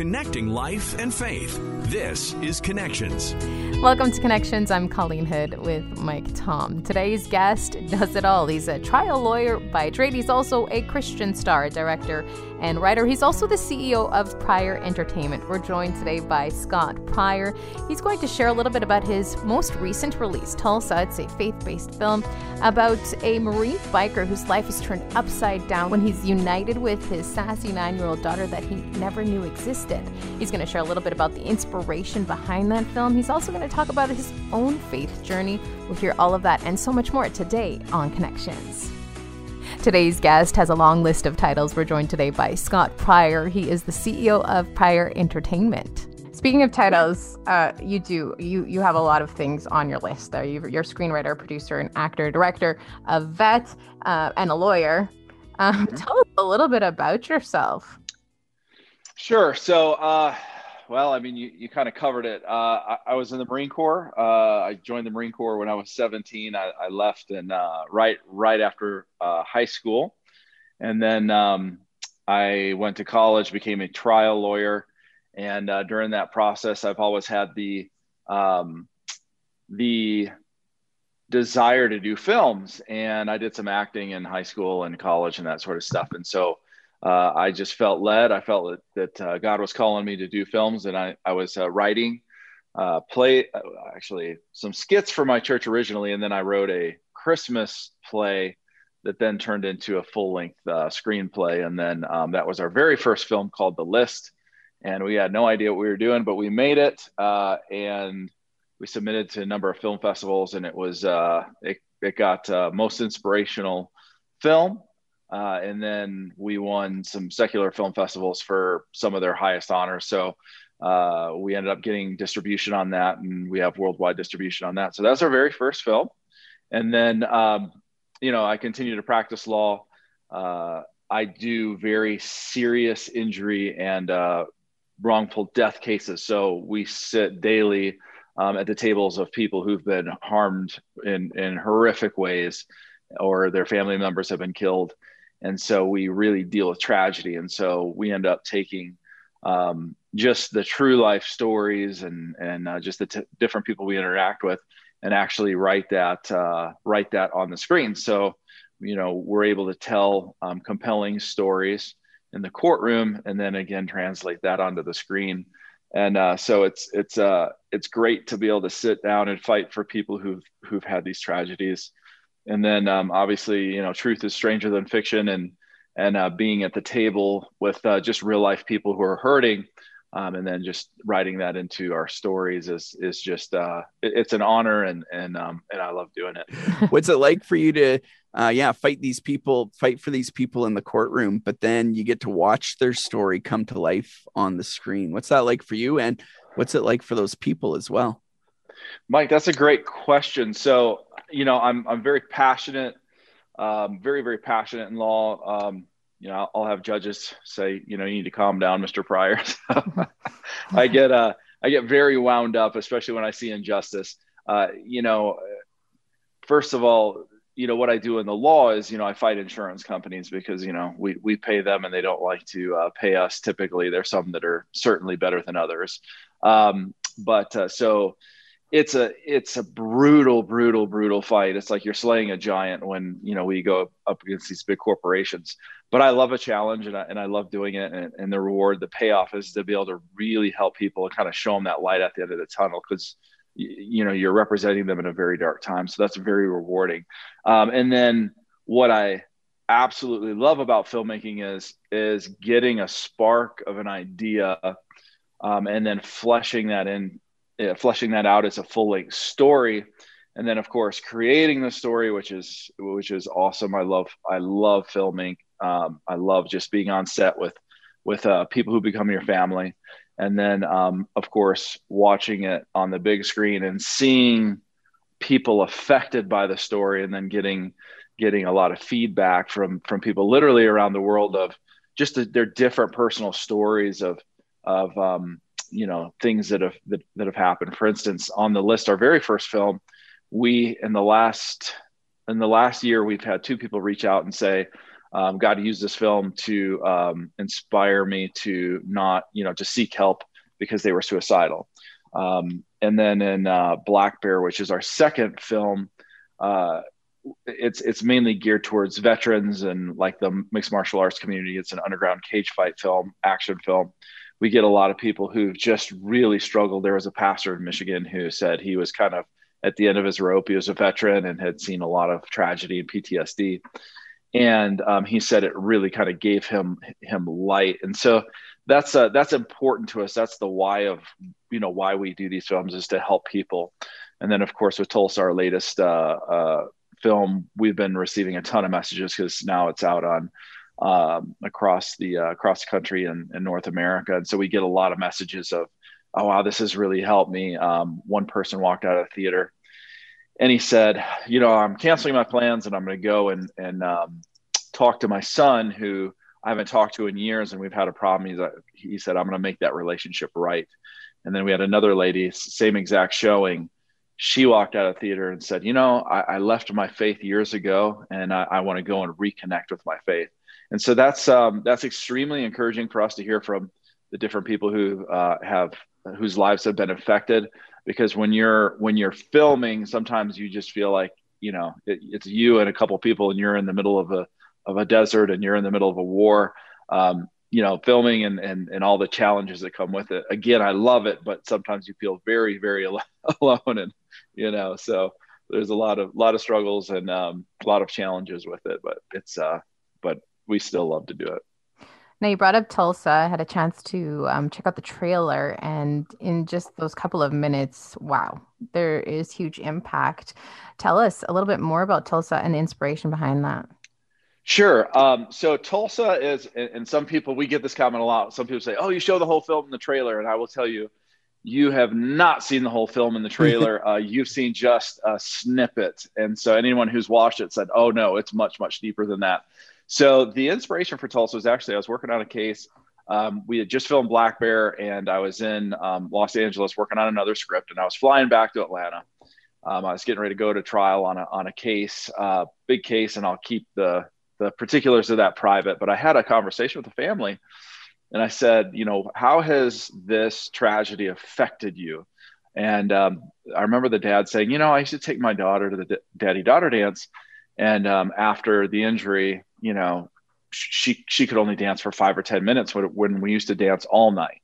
connecting life and faith. This is Connections. Welcome to Connections. I'm Colleen Hood with Mike Tom. Today's guest does it all. He's a trial lawyer by trade. He's also a Christian star, director, and writer. He's also the CEO of Pryor Entertainment. We're joined today by Scott Pryor. He's going to share a little bit about his most recent release, Tulsa. It's a faith based film about a Marine biker whose life is turned upside down when he's united with his sassy nine year old daughter that he never knew existed. He's going to share a little bit about the inspiration behind that film. He's also going to talk about his own faith journey. We'll hear all of that and so much more today on Connections. Today's guest has a long list of titles. We're joined today by Scott Pryor. He is the CEO of Pryor Entertainment. Speaking of titles, uh, you do you you have a lot of things on your list. There, you, are a screenwriter, producer, and actor, director, a vet, uh, and a lawyer. Um, mm-hmm. Tell us a little bit about yourself. Sure. So, uh, well, I mean, you, you kind of covered it. Uh, I, I, was in the Marine Corps. Uh, I joined the Marine Corps when I was 17. I, I left and uh, right right after uh, high school, and then um, I went to college, became a trial lawyer, and uh, during that process, I've always had the um, the desire to do films, and I did some acting in high school and college and that sort of stuff, and so uh, I just felt led. I felt that, that uh, God was calling me to do films, and I, I was uh, writing uh, play uh, actually some skits for my church originally, and then I wrote a Christmas play that then turned into a full length uh, screenplay, and then um, that was our very first film called The List, and we had no idea what we were doing, but we made it, and we submitted to a number of film festivals, and it was it, it got most inspirational film uh, and then we won some secular film festivals for some of their highest honors. So uh, we ended up getting distribution on that, and we have worldwide distribution on that. So that's our very first film. And then, um, you know, I continue to practice law. Uh, I do very serious injury and uh, wrongful death cases. So we sit daily um, at the tables of people who've been harmed in, in horrific ways or their family members have been killed and so we really deal with tragedy. And so we end up taking um, just the true life stories and and uh, just the t- different people we interact with and actually write that uh, write that on the screen. So you know we're able to tell um, compelling stories in the courtroom and then again translate that onto the screen. And uh, so it's it's uh it's great to be able to sit down and fight for people who've who've had these tragedies and then um, obviously you know truth is stranger than fiction and and uh, being at the table with uh, just real life people who are hurting um, and then just writing that into our stories is is just uh, it, it's an honor and and um, and I love doing it. What's it like for you to uh, yeah fight these people, fight for these people in the courtroom, but then you get to watch their story come to life on the screen? What's that like for you, and what's it like for those people as well? Mike, that's a great question. So you know, I'm I'm very passionate, um, very very passionate in law. Um, you know, I'll have judges say, you know, you need to calm down, Mr. Pryor. I get uh, I get very wound up, especially when I see injustice. Uh, you know, first of all, you know what I do in the law is, you know, I fight insurance companies because you know we we pay them and they don't like to uh, pay us. Typically, there's some that are certainly better than others. Um, but uh, so it's a it's a brutal brutal brutal fight. It's like you're slaying a giant when you know we go up against these big corporations. But i love a challenge and i, and I love doing it. And, and the reward the payoff is to be able to really help people and kind of show them that light at the end of the tunnel because you know you're representing them in a very dark time. So that's very rewarding. Um, and then what i absolutely love about filmmaking is is getting a spark of an idea um, and then fleshing that in uh, fleshing that out as a full length story. And then of course creating the story which is which is awesome. I love i love filming. Um, i love just being on set with with uh, people who become your family. And then um, of course watching it on the big screen and seeing people affected by the story and then getting getting a lot of feedback from from people literally around the world of just the, their different personal stories of of um, you know things that have that, that have happened for instance on the list our very first film we in the last in the last year we've had two people reach out and say um, God used this film to um, inspire me to not, you know, to seek help because they were suicidal. Um, and then in uh, Black Bear, which is our second film, uh, it's it's mainly geared towards veterans and like the mixed martial arts community. It's an underground cage fight film, action film. We get a lot of people who've just really struggled. There was a pastor in Michigan who said he was kind of at the end of his rope. He was a veteran and had seen a lot of tragedy and PTSD and um, he said it really kind of gave him him light and so that's uh, that's important to us that's the why of you know why we do these films is to help people and then of course with tulsa our latest uh, uh, film we've been receiving a ton of messages because now it's out on um, across the uh, across the country and in north america and so we get a lot of messages of oh wow this has really helped me um, one person walked out of the theater and he said, you know, I'm canceling my plans and I'm going to go and and um, talk to my son who I haven't talked to in years and we've had a problem. He's like, he said, I'm going to make that relationship right. And then we had another lady, same exact showing. She walked out of theater and said, you know, I, I left my faith years ago and I, I want to go and reconnect with my faith. And so that's um, that's extremely encouraging for us to hear from the different people who uh, have whose lives have been affected. Because when you're when you're filming sometimes you just feel like you know it, it's you and a couple people and you're in the middle of a of a desert and you're in the middle of a war. Um, you know filming and, and and all the challenges that come with it. Again i love it but sometimes you feel very very alone and you know so there's a lot of lot of struggles and um, a lot of challenges with it but it's uh but we still love to do it now, you brought up Tulsa. I had a chance to um, check out the trailer, and in just those couple of minutes, wow, there is huge impact. Tell us a little bit more about Tulsa and the inspiration behind that. Sure. Um, so Tulsa is, and some people, we get this comment a lot. Some people say, oh, you show the whole film in the trailer. And I will tell you, you have not seen the whole film in the trailer. uh, you've seen just a snippet. And so anyone who's watched it said, oh, no, it's much, much deeper than that. So the inspiration for Tulsa was actually I was working on a case. Um, we had just filmed Black Bear, and I was in um, Los Angeles working on another script, and I was flying back to Atlanta. Um, I was getting ready to go to trial on a on a case, uh, big case, and I'll keep the the particulars of that private. But I had a conversation with the family, and I said, you know, how has this tragedy affected you? And um, I remember the dad saying, you know, I used to take my daughter to the d- daddy daughter dance, and um, after the injury, you know, she she could only dance for five or ten minutes when, when we used to dance all night.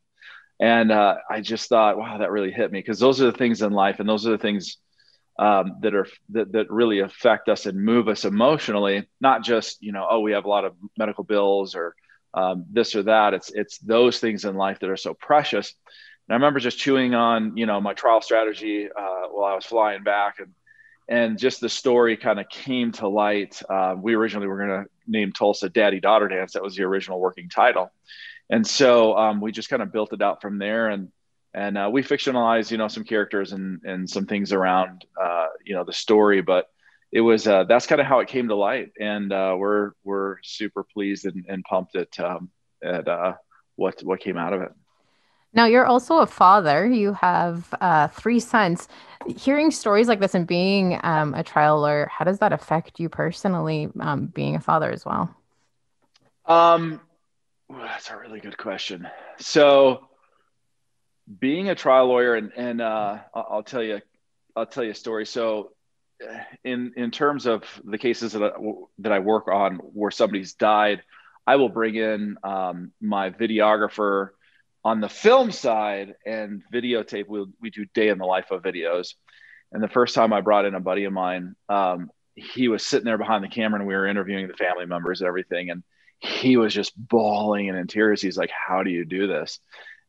And uh, I just thought, wow, that really hit me because those are the things in life, and those are the things um, that are that, that really affect us and move us emotionally. Not just you know, oh, we have a lot of medical bills or um, this or that. It's it's those things in life that are so precious. And I remember just chewing on you know my trial strategy uh, while I was flying back and and just the story kind of came to light. Uh, we originally were going to name Tulsa Daddy Daughter Dance. That was the original working title, and so um, we just kind of built it out from there. And and uh, we fictionalized, you know, some characters and and some things around, uh, you know, the story. But it was uh, that's kind of how it came to light, and uh, we're we're super pleased and, and pumped at um, at uh, what what came out of it. Now, you're also a father. You have uh, three sons. Hearing stories like this and being um, a trial lawyer, how does that affect you personally, um, being a father as well? Um, that's a really good question. So, being a trial lawyer, and, and uh, I'll tell you, I'll tell you a story. So, in in terms of the cases that I, that I work on where somebody's died, I will bring in um, my videographer on the film side and videotape, we we do day in the life of videos. And the first time I brought in a buddy of mine, um, he was sitting there behind the camera and we were interviewing the family members and everything. And he was just bawling and in tears. He's like, "How do you do this?"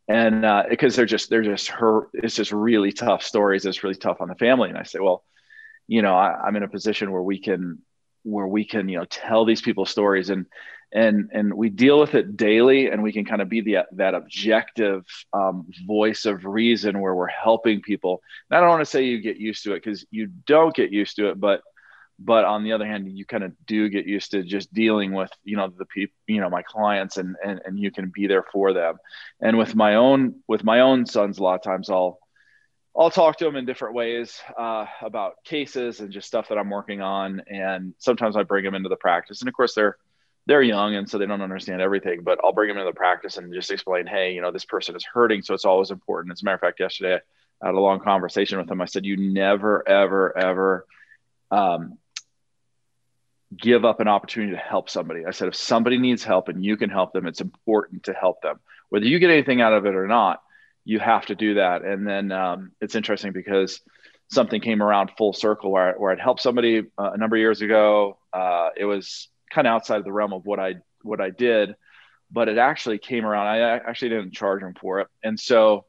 And uh, because they're just they're just her. It's just really tough stories. It's really tough on the family. And I say, well, you know, I, I'm in a position where we can where we can you know tell these people stories and and and we deal with it daily and we can kind of be the that objective um, voice of reason where we're helping people and i don't want to say you get used to it because you don't get used to it but but on the other hand you kind of do get used to just dealing with you know the people you know my clients and, and and you can be there for them and with my own with my own sons a lot of times i'll I'll talk to them in different ways uh, about cases and just stuff that I'm working on. And sometimes I bring them into the practice. And of course, they're they're young and so they don't understand everything, but I'll bring them into the practice and just explain, hey, you know, this person is hurting, so it's always important. As a matter of fact, yesterday I had a long conversation with them. I said, you never, ever, ever um, give up an opportunity to help somebody. I said, if somebody needs help and you can help them, it's important to help them. Whether you get anything out of it or not, you have to do that. And then um, it's interesting because something came around full circle where, where I'd helped somebody uh, a number of years ago. Uh, it was kind of outside of the realm of what I what I did, but it actually came around. I actually didn't charge them for it, and so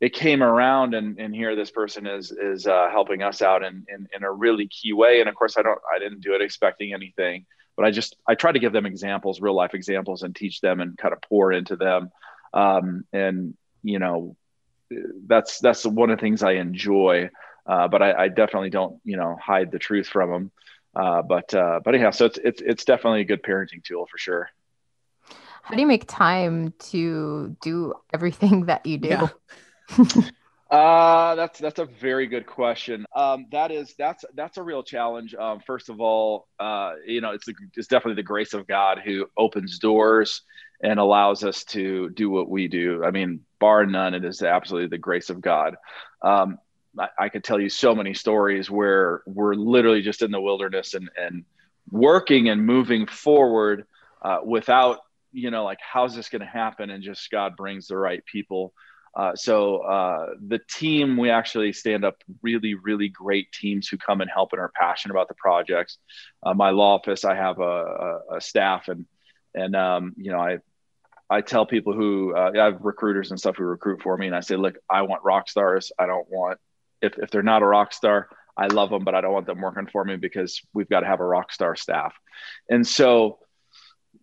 it came around. And, and here this person is is uh, helping us out in, in in a really key way. And of course, I don't I didn't do it expecting anything, but I just I try to give them examples, real life examples, and teach them and kind of pour into them. Um, and you know, that's that's one of the things I enjoy. Uh, but I, I, definitely don't, you know, hide the truth from them. Uh, but uh, but anyhow, so it's it's it's definitely a good parenting tool for sure. How do you make time to do everything that you do? Yeah. uh, that's that's a very good question. Um, that is that's that's a real challenge. Um, first of all, uh, you know, it's it's definitely the grace of God who opens doors and allows us to do what we do. I mean, bar none, it is absolutely the grace of God. Um, I, I could tell you so many stories where we're literally just in the wilderness and, and working and moving forward uh, without, you know, like, how's this going to happen? And just God brings the right people. Uh, so uh, the team, we actually stand up really, really great teams who come and help and are passionate about the projects. Uh, my law office, I have a, a, a staff and and um, you know I I tell people who uh, I have recruiters and stuff who recruit for me, and I say, look, I want rock stars. I don't want if, if they're not a rock star, I love them, but I don't want them working for me because we've got to have a rock star staff. And so,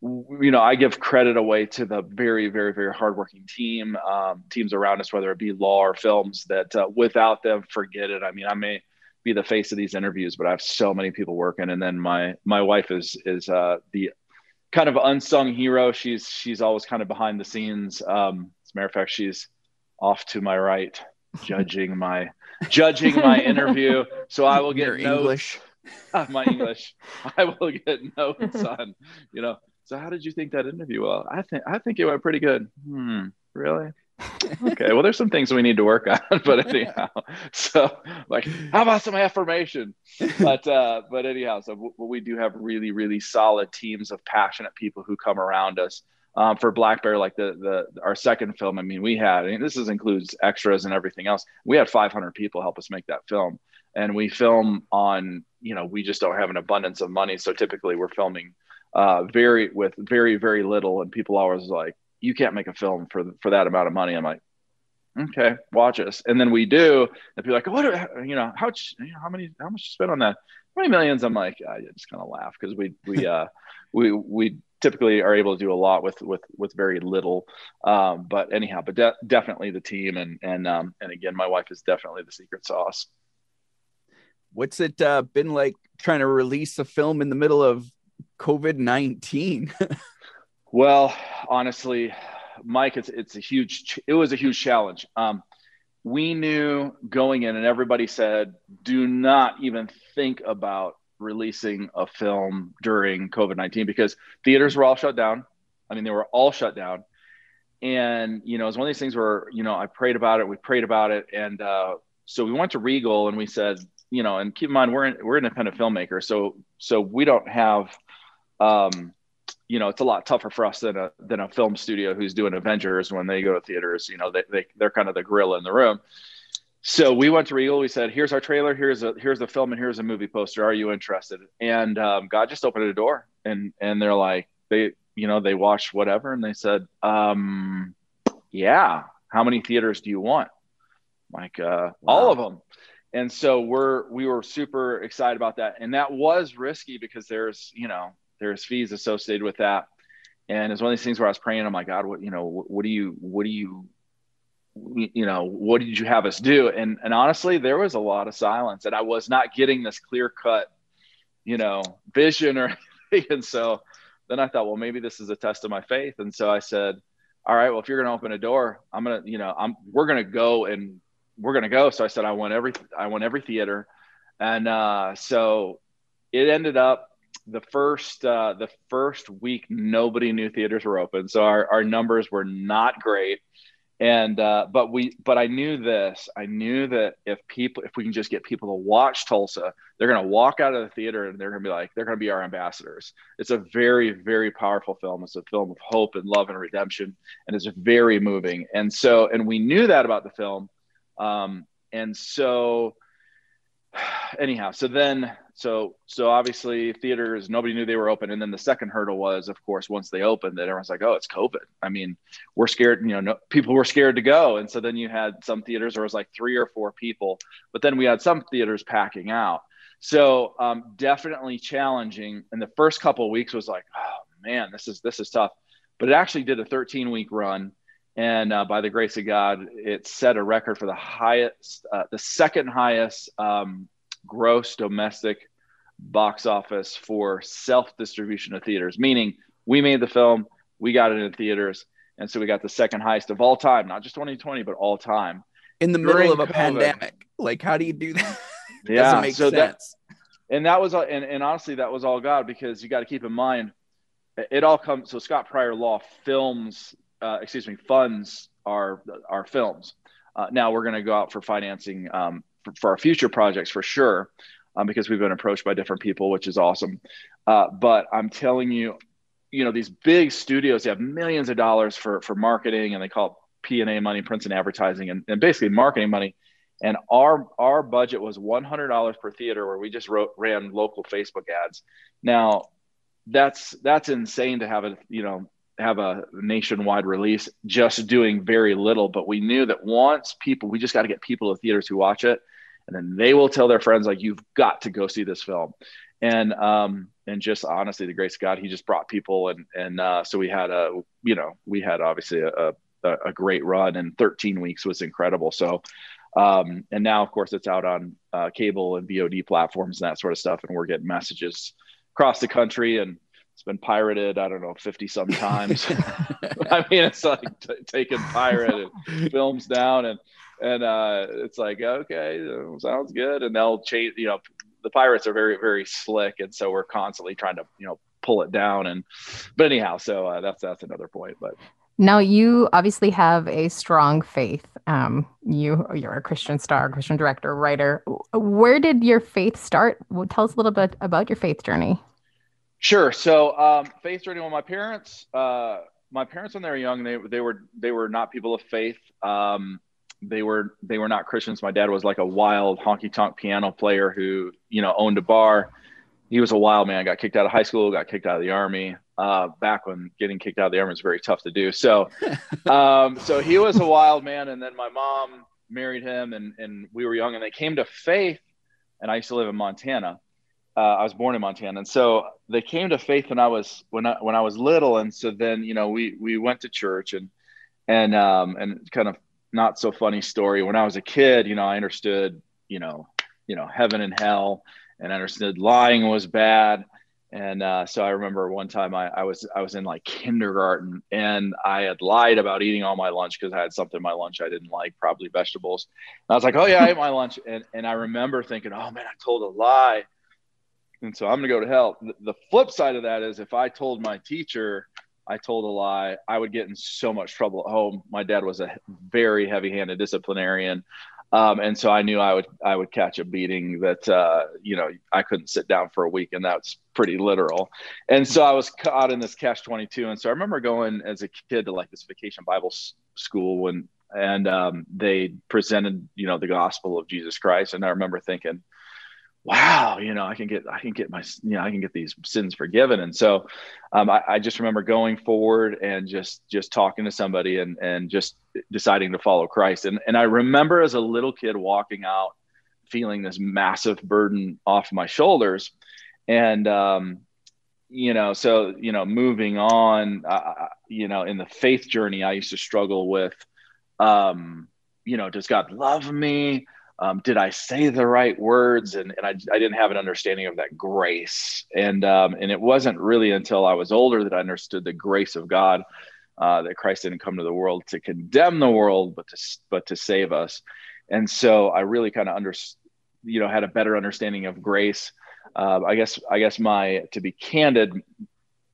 you know, I give credit away to the very, very, very hardworking team, um, teams around us, whether it be law or films, that uh, without them, forget it. I mean, I may be the face of these interviews, but I have so many people working. And then my my wife is is uh, the kind of unsung hero. She's she's always kind of behind the scenes. Um, as a matter of fact, she's off to my right, judging my judging my interview. So I will get Your notes, English. my English. I will get notes on, you know. So how did you think that interview? Well, I think I think it went pretty good. Hmm. Really? okay. Well, there's some things we need to work on, but anyhow. So, like, how about some affirmation? But uh, but anyhow, so w- we do have really really solid teams of passionate people who come around us um, for Black Bear, like the the our second film. I mean, we had I mean, this is, includes extras and everything else. We had 500 people help us make that film, and we film on you know we just don't have an abundance of money, so typically we're filming uh, very with very very little, and people always like you can't make a film for for that amount of money. I'm like, okay, watch us, and then we do, and people like, what, are, you know, how how many how much you spend on that? How many millions? I'm like, I just kind of laugh because we we uh we we typically are able to do a lot with with with very little. Um, but anyhow, but de- definitely the team and and um, and again, my wife is definitely the secret sauce. What's it uh, been like trying to release a film in the middle of COVID nineteen? well, honestly, Mike, it's it's a huge. It was a huge challenge. Um, we knew going in, and everybody said, "Do not even think about releasing a film during COVID 19 because theaters were all shut down. I mean, they were all shut down. And, you know, it was one of these things where, you know, I prayed about it, we prayed about it. And uh, so we went to Regal and we said, you know, and keep in mind, we're, in, we're independent filmmakers. So, so we don't have, um, you know, it's a lot tougher for us than a, than a film studio who's doing Avengers when they go to theaters, you know, they, they, they're kind of the gorilla in the room. So we went to Regal. We said, "Here's our trailer. Here's a here's the film, and here's a movie poster. Are you interested?" And um, God just opened a door, and and they're like, they you know they watched whatever, and they said, um, "Yeah, how many theaters do you want?" Like uh, wow. all of them. And so we're we were super excited about that, and that was risky because there's you know there's fees associated with that, and it's one of these things where I was praying, oh my God, what you know, what, what do you what do you you know what did you have us do? And and honestly there was a lot of silence and i was not getting this clear cut you know vision or anything. And so then i thought well maybe this is a test of my faith. And so i said all right well if you're going to open a door i'm going to you know i'm we're going to go and we're going to go. So i said i want every i want every theater. And uh so it ended up the first uh, the first week nobody knew theaters were open. So our, our numbers were not great and uh, but we but i knew this i knew that if people if we can just get people to watch tulsa they're going to walk out of the theater and they're going to be like they're going to be our ambassadors. It's a very very powerful film. It's a film of hope and love and redemption and it's very moving. And so and we knew that about the film. Um, and so anyhow so then so so obviously theaters nobody knew they were open. And then the second hurdle was of course once they opened that everyone's like oh it's covid. I mean we're scared you know no, people were scared to go. And so then you had some theaters where it was like three or four people but then we had some theaters packing out. So um, definitely challenging. And the first couple weeks was like oh man this is this is tough. But it actually did a 13 week run. And uh, by the grace of god it set a record for the highest uh, the second highest um, gross domestic box office for self distribution of theaters, meaning we made the film, we got it in theaters, and so we got the second highest of all time, not just 2020, but all time. In the middle of a COVID. pandemic, like how do you do that? yeah, doesn't make so sense. That, and that was, and, and honestly, that was all God because you got to keep in mind, it all comes. So Scott Pryor Law films, uh, excuse me, funds our our films. Uh, now we're going to go out for financing um, for, our future projects for sure, um, because we've been approached by different people, which is awesome. Uh, but I'm telling you, you know, these big studios have millions of dollars for for marketing, and they call it P and A money, prints and advertising, and, and basically marketing money. And our our budget was one hundred dollars per theater, where we just wrote ran local Facebook ads. Now, that's that's insane to have a you know have a nationwide release just doing very little but we knew that once people we just got to get people to theaters who watch it and then they will tell their friends like you've got to go see this film. And um and just honestly the grace of god he just brought people and and uh so we had a you know we had obviously a, a, a great run and 13 weeks was incredible. So um and now of course it's out on uh, cable and vod platforms and that sort of stuff. And we're getting messages across the country and it's been pirated i don't know 50 some times. I mean it's like t- taking pirate and films down and and uh, it's like okay, sounds good, and they'll change. You know, the pirates are very very slick, and so we're constantly trying to you know pull it down. And but anyhow, so uh, that's that's another point. But now you obviously have a strong faith. Um, you you're a Christian star, Christian director, writer. Where did your faith start? Well, tell us a little bit about your faith journey. Sure. So um, faith journey. Well, my parents. Uh, my parents when they were young they, they were they were not people of faith um, they were they were not Christians. My dad was like a wild honky tonk piano player who you know owned a bar. He was a wild man. Got kicked out of high school. Got kicked out of the army. Uh, back when getting kicked out of the army was very tough to do. So, um, so he was a wild man. And then my mom married him, and and we were young, and they came to faith. And I used to live in Montana. Uh, I was born in Montana, and so they came to faith when I was when I when I was little. And so then you know we we went to church and and um, and kind of not so funny story. When I was a kid, you know, I understood, you know, you know, heaven and hell, and I understood lying was bad. And uh, so I remember one time I, I, was I was in like kindergarten and I had lied about eating all my lunch because I had something in my lunch I didn't like, probably vegetables. And I was like, oh yeah, I ate my lunch, and and I remember thinking, oh man, I told a lie, and so I'm gonna go to hell. The, the flip side of that is if I told my teacher I told a lie, I would get in so much trouble at home. My dad was a very heavy-handed disciplinarian, um, and so I knew I would I would catch a beating that uh, you know I couldn't sit down for a week, and that's pretty literal. And so I was caught in this catch twenty two. And so I remember going as a kid to like this vacation Bible s- school when and um, they presented you know the gospel of Jesus Christ, and I remember thinking wow, you know, I can get, I can get my, you know, I can get these sins forgiven. And so um, I, I, just remember going forward and just, just talking to somebody and, and just deciding to follow Christ. And, and I remember as a little kid walking out, feeling this massive burden off my shoulders. And, um, you know, so, you know, moving on, uh, you know, in the faith journey, I used to struggle with, um, you know, does God love me? Um, did I say the right words? And, and I, I didn't have an understanding of that grace. And, um, and it wasn't really until I was older that I understood the grace of God, uh, that Christ didn't come to the world to condemn the world, but to, but to save us. And so I really kind of under, you know, had a better understanding of grace. uh, I guess I guess my to be candid,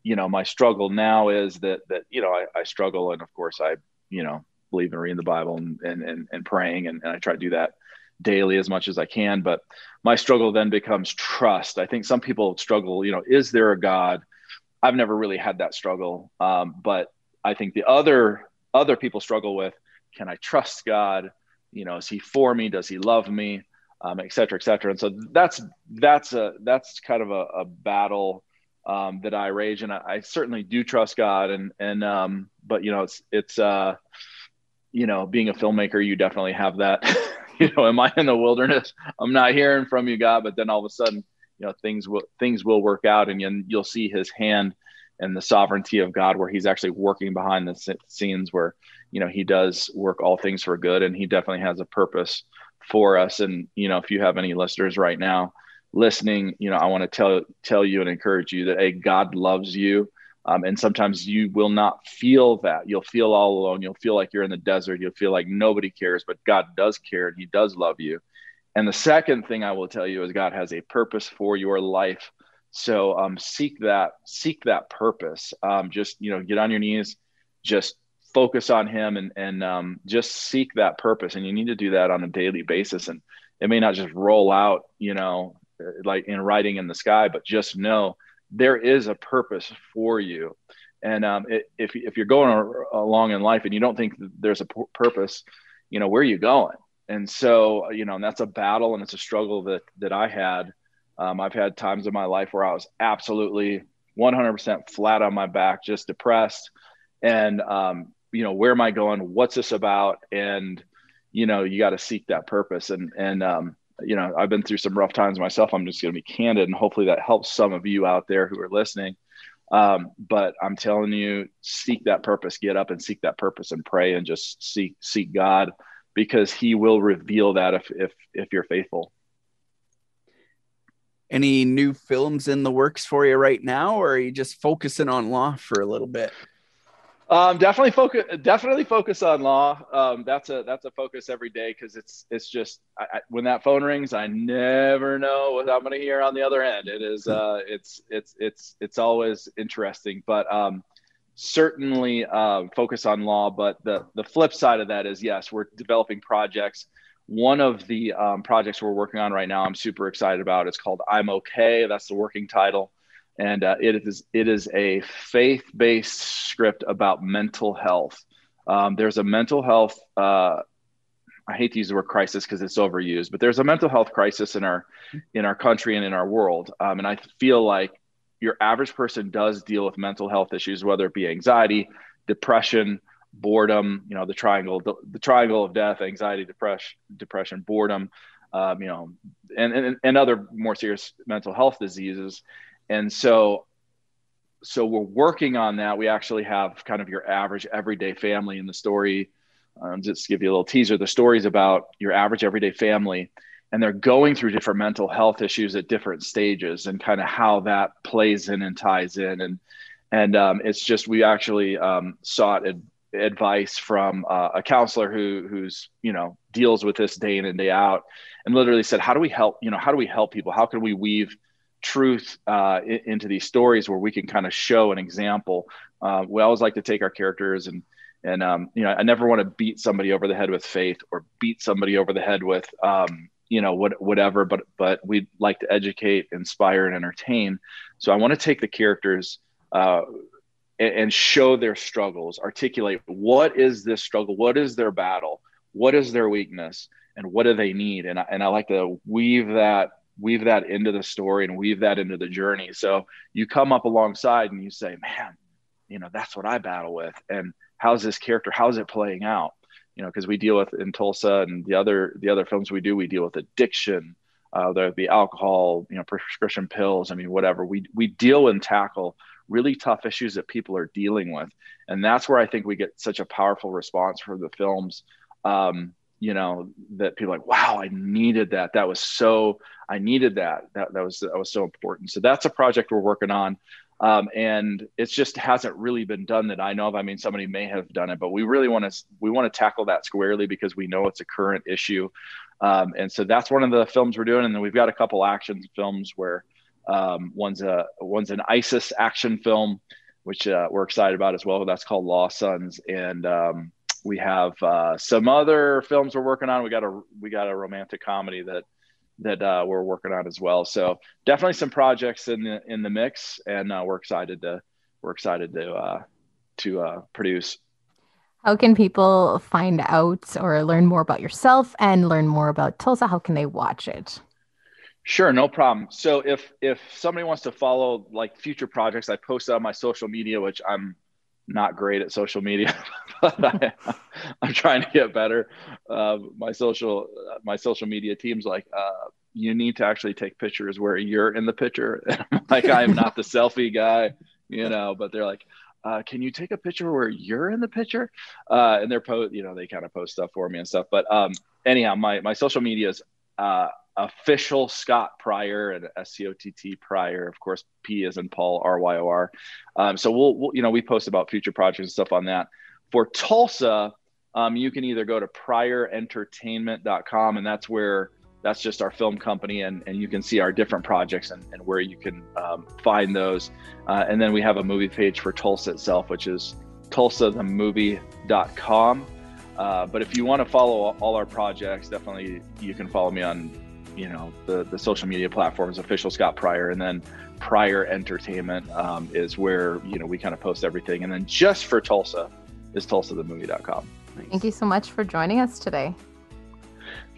you know, my struggle now is that that you know I, I struggle, and of course I you know believe in reading the Bible and and and, and praying, and, and I try to do that daily as much as I can. But my struggle then becomes trust. I think some people struggle. You know, is there a God? I've never really had that struggle, um, but I think the other other people struggle with: Can I trust God? You know, is He for me? Does He love me? Um, et cetera, et cetera. And so that's that's a that's kind of a, a battle um, that I rage, and I, I, certainly do trust God. And and um, but you know, it's it's uh, you know, being a filmmaker, you definitely have that. you know, am I in the wilderness? I'm not hearing from you, God. But then all of a sudden, you know, things will things will work out, and you'll see His hand and the sovereignty of God, where He's actually working behind the scenes, where you know He does work all things for good, and He definitely has a purpose for us. And you know, if you have any listeners right now listening, you know, I want to tell tell you and encourage you that a God loves you. Um, and sometimes you will not feel that. You'll feel all alone. You'll feel like you're in the desert. You'll feel like nobody cares, but God does care and He does love you. And the second thing I will tell you is God has a purpose for your life. So um, seek that, seek that purpose. Um, just you know, get on your knees, just focus on him and and um, just seek that purpose and you need to do that on a daily basis and it may not just roll out you know like in writing in the sky but just know there is a purpose for you. And um, it, if, if you're going along in life and you don't think there's a purpose you know where are you going? And so you know and that's a battle and it's a struggle that that i had. Um, i've had times in my life where i was absolutely 100% flat on my back just depressed. And um, you know where am i going? What's this about? And you know you got to seek that purpose. And and um, you know i've been through some rough times myself. I'm just going to be candid and hopefully that helps some of you out there who are listening. Um, but i'm telling you seek that purpose. Get up and seek that purpose and pray and just seek seek god because he will reveal that if if if you're faithful. Any new films in the works for you right now or are you just focusing on law for a little bit um, definitely focus. Definitely focus on law. Um, that's a that's a focus every day because it's it's just I, I, when that phone rings, I never know what I'm going to hear on the other end. It is uh, it's it's it's it's always interesting, but um, certainly uh, focus on law. But the the flip side of that is yes, we're developing projects. One of the um, projects we're working on right now, I'm super excited about. It's called I'm Okay. That's the working title and uh, it is it is a faith-based script about mental health. Um, there's a mental health. Uh, I hate to use the word crisis because it's overused, but there's a mental health crisis in our in our country and in our world. Um, and I feel like your average person does deal with mental health issues, whether it be anxiety, depression, boredom. You know, the triangle the, the triangle of death: anxiety, depression, depression, boredom. Um, you know, and, and and other more serious mental health diseases and so so we're working on that. We actually have kind of your average everyday family in the story. Um, just give you a little teaser the story is about your average everyday family and they're going through different mental health issues at different stages and kind of how that plays in and ties in. And and um, it's just we actually um, sought ad- advice from uh, a counselor who who's you know deals with this day in and day out and literally said how do we help you know how do we help people? How can we weave truth uh, into these stories where we can kind of show an example. Uh, we always like to take our characters and and um, you know I never want to beat somebody over the head with faith or beat somebody over the head with um, you know what whatever, but but we like to educate, inspire, and entertain. So I want to take the characters. Uh, and show their struggles, articulate what is this struggle, what is their battle, what is their weakness, and what do they need. And I, and I like to weave that weave that into the story and weave that into the journey. So you come up alongside and you say, man, you know, that's what I battle with. And how's this character, how's it playing out? You know, because we deal with in Tulsa and the other the other films we do, we deal with addiction, uh, there be alcohol, you know, prescription pills. I mean, whatever. We we deal and tackle really tough issues that people are dealing with, and that's where I think we get such a powerful response from the films. Um, you know that people like wow i needed that. That was so i needed that. That, that was that was so important. So that's a project we're working on. Um, and it just hasn't really been done that i know of. I mean somebody may have done it but we really want to we want to tackle that squarely because we know it's a current issue. Um, and so that's one of the films we're doing. And then we've got a couple action films where Um, one's a one's an ISIS action film, which uh, we're excited about as well. That's called Lost Sons, and um, we have uh, some other films we're working on. We got a we got a romantic comedy that that uh, we're working on as well. So definitely some projects in the in the mix, and uh, we're excited to we're excited to uh, to uh, produce. How can people find out or learn more about yourself and learn more about Tulsa? How can they watch it? Sure, no problem. So if if somebody wants to follow like future projects, I post on my social media, which I'm not great at social media, but I, am trying to get better. Uh, my social my social media team's like, uh, you need to actually take pictures where you're in the picture. like I'm not the selfie guy, you know, but they're like, uh, can you take a picture where you're in the picture? Uh, and they're post, you know, they kind of post stuff for me and stuff. But um, anyhow, my my social media is uh, official Scott Pryor and S C O T T Pryor. Of course, P is in Paul R Y O R. Um, so we'll, we'll, you know, we post about future projects and stuff on that. For Tulsa, um, you can either go to pryorentertainment.com and that's where that's just our film company and, and you can see our different projects and, and where you can um, find those uh, and then we have a movie page for tulsa itself which is tulsathemovie.com uh, but if you want to follow all our projects definitely you can follow me on you know the, the social media platforms official scott pryor and then pryor entertainment um, is where you know we kind of post everything and then just for tulsa is tulsathemovie.com nice. thank you so much for joining us today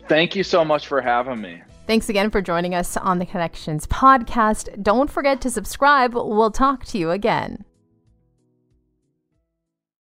Thank you so much for having me. Thanks again for joining us on the Connections podcast. Don't forget to subscribe. We'll talk to you again.